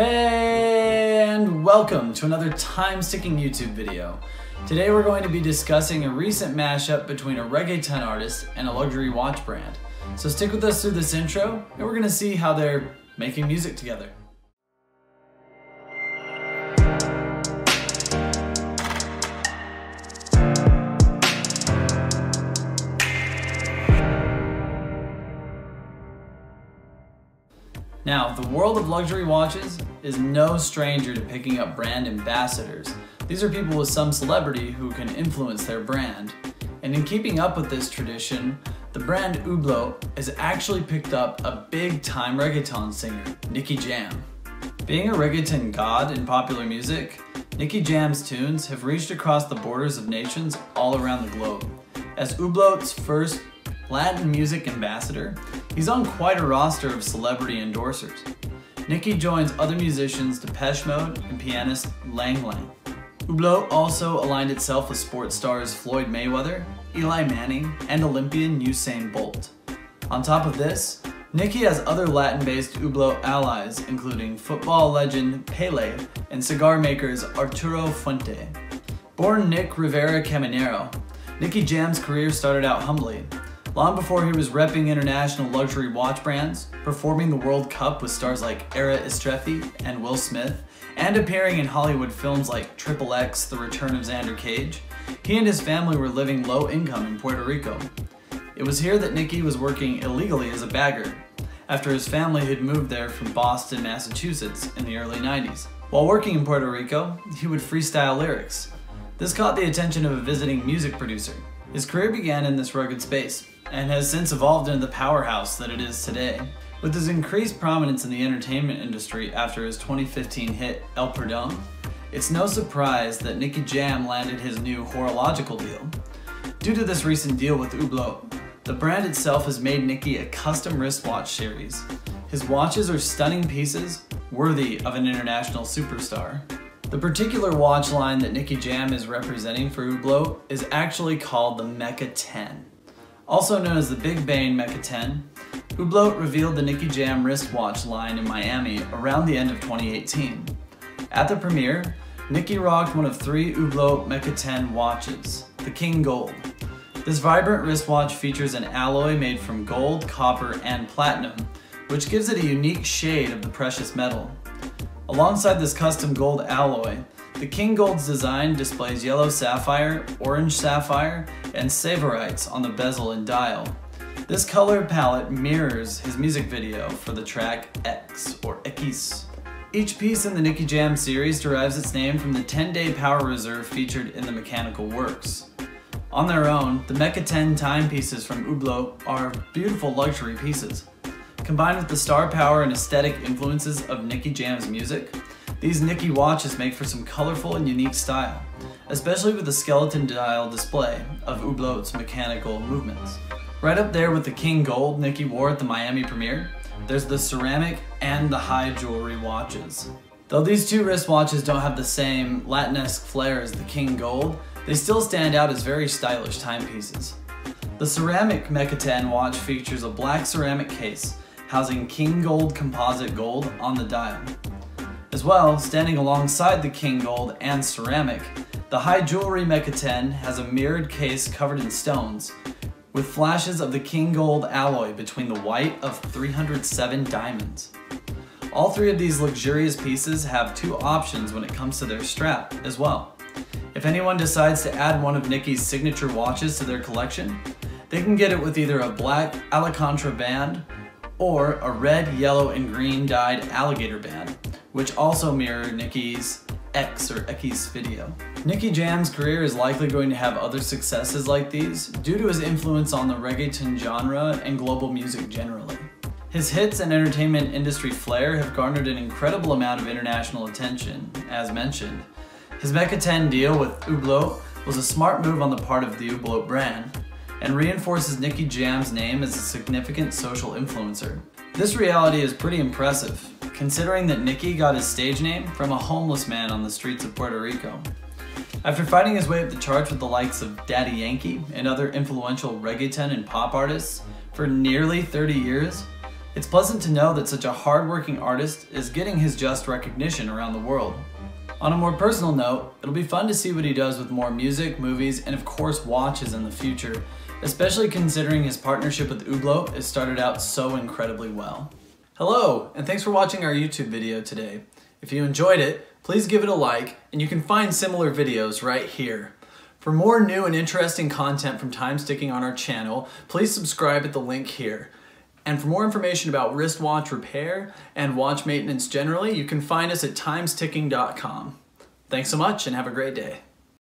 Hey, and welcome to another time-sticking YouTube video. Today we're going to be discussing a recent mashup between a reggaeton artist and a luxury watch brand. So stick with us through this intro, and we're going to see how they're making music together. Now, the world of luxury watches is no stranger to picking up brand ambassadors. These are people with some celebrity who can influence their brand. And in keeping up with this tradition, the brand Hublot has actually picked up a big time reggaeton singer, Nicky Jam. Being a reggaeton god in popular music, Nicky Jam's tunes have reached across the borders of nations all around the globe. As Hublot's first Latin music ambassador, he's on quite a roster of celebrity endorsers. Nicky joins other musicians Depeche Mode and pianist Lang Lang. Hublot also aligned itself with sports stars Floyd Mayweather, Eli Manning, and Olympian Usain Bolt. On top of this, Nicky has other Latin-based Hublot allies, including football legend Pele and cigar makers Arturo Fuente. Born Nick Rivera Caminero, Nicky Jam's career started out humbly, Long before he was repping international luxury watch brands, performing the World Cup with stars like Era Istrefi and Will Smith, and appearing in Hollywood films like Triple X The Return of Xander Cage, he and his family were living low income in Puerto Rico. It was here that Nicky was working illegally as a bagger, after his family had moved there from Boston, Massachusetts in the early 90s. While working in Puerto Rico, he would freestyle lyrics. This caught the attention of a visiting music producer. His career began in this rugged space, and has since evolved into the powerhouse that it is today. With his increased prominence in the entertainment industry after his 2015 hit El Perdón, it's no surprise that Nicky Jam landed his new horological deal. Due to this recent deal with Hublot, the brand itself has made Nicky a custom wristwatch series. His watches are stunning pieces, worthy of an international superstar. The particular watch line that Nicky Jam is representing for Hublot is actually called the Meca 10. Also known as the Big Bang Meca 10, Hublot revealed the Nicky Jam wristwatch line in Miami around the end of 2018. At the premiere, Nicky rocked one of three Hublot Meca 10 watches, the King Gold. This vibrant wristwatch features an alloy made from gold, copper, and platinum, which gives it a unique shade of the precious metal. Alongside this custom gold alloy, the King Gold's design displays yellow sapphire, orange sapphire, and Tsavorite on the bezel and dial. This color palette mirrors his music video for the track X or X. Each piece in the Nicky Jam series derives its name from the 10-day power reserve featured in the Mechanical Works. On their own, the Meca 10 timepieces from Hublot are beautiful luxury pieces. Combined with the star power and aesthetic influences of Nicky Jam's music, these Nicky watches make for some colorful and unique style, especially with the skeleton dial display of Hublot's mechanical movements. Right up there with the King Gold Nicky wore at the Miami premiere, there's the ceramic and the high jewelry watches. Though these two wristwatches don't have the same Latinesque flair as the King Gold, they still stand out as very stylish timepieces. The ceramic 10 watch features a black ceramic case housing King Gold composite gold on the dial. As well, standing alongside the King Gold and ceramic, the high jewelry 10 has a mirrored case covered in stones, with flashes of the King Gold alloy between the white of 307 diamonds. All three of these luxurious pieces have two options when it comes to their strap as well. If anyone decides to add one of Nicky's signature watches to their collection, they can get it with either a black Alcantara band or a red, yellow, and green dyed alligator band, which also mirror Nicky's X or X video. Nicky Jam's career is likely going to have other successes like these due to his influence on the reggaeton genre and global music generally. His hits and entertainment industry flair have garnered an incredible amount of international attention, as mentioned. His Meca 10 deal with Hublot was a smart move on the part of the Hublot brand, and reinforces Nicky Jam's name as a significant social influencer. This reality is pretty impressive, considering that Nicky got his stage name from a homeless man on the streets of Puerto Rico. After fighting his way up the charts with the likes of Daddy Yankee and other influential reggaeton and pop artists for nearly 30 years, It's pleasant to know that such a hardworking artist is getting his just recognition around the world. On a more personal note, it'll be fun to see what he does with more music, movies, and of course watches in the future, especially considering his partnership with Hublot has started out so incredibly well. Hello, and thanks for watching our YouTube video today. If you enjoyed it, please give it a like, and you can find similar videos right here. For more new and interesting content from Time Sticking on our channel, please subscribe at the link here. And for more information about wristwatch repair and watch maintenance generally, you can find us at timesticking.com. Thanks so much and have a great day.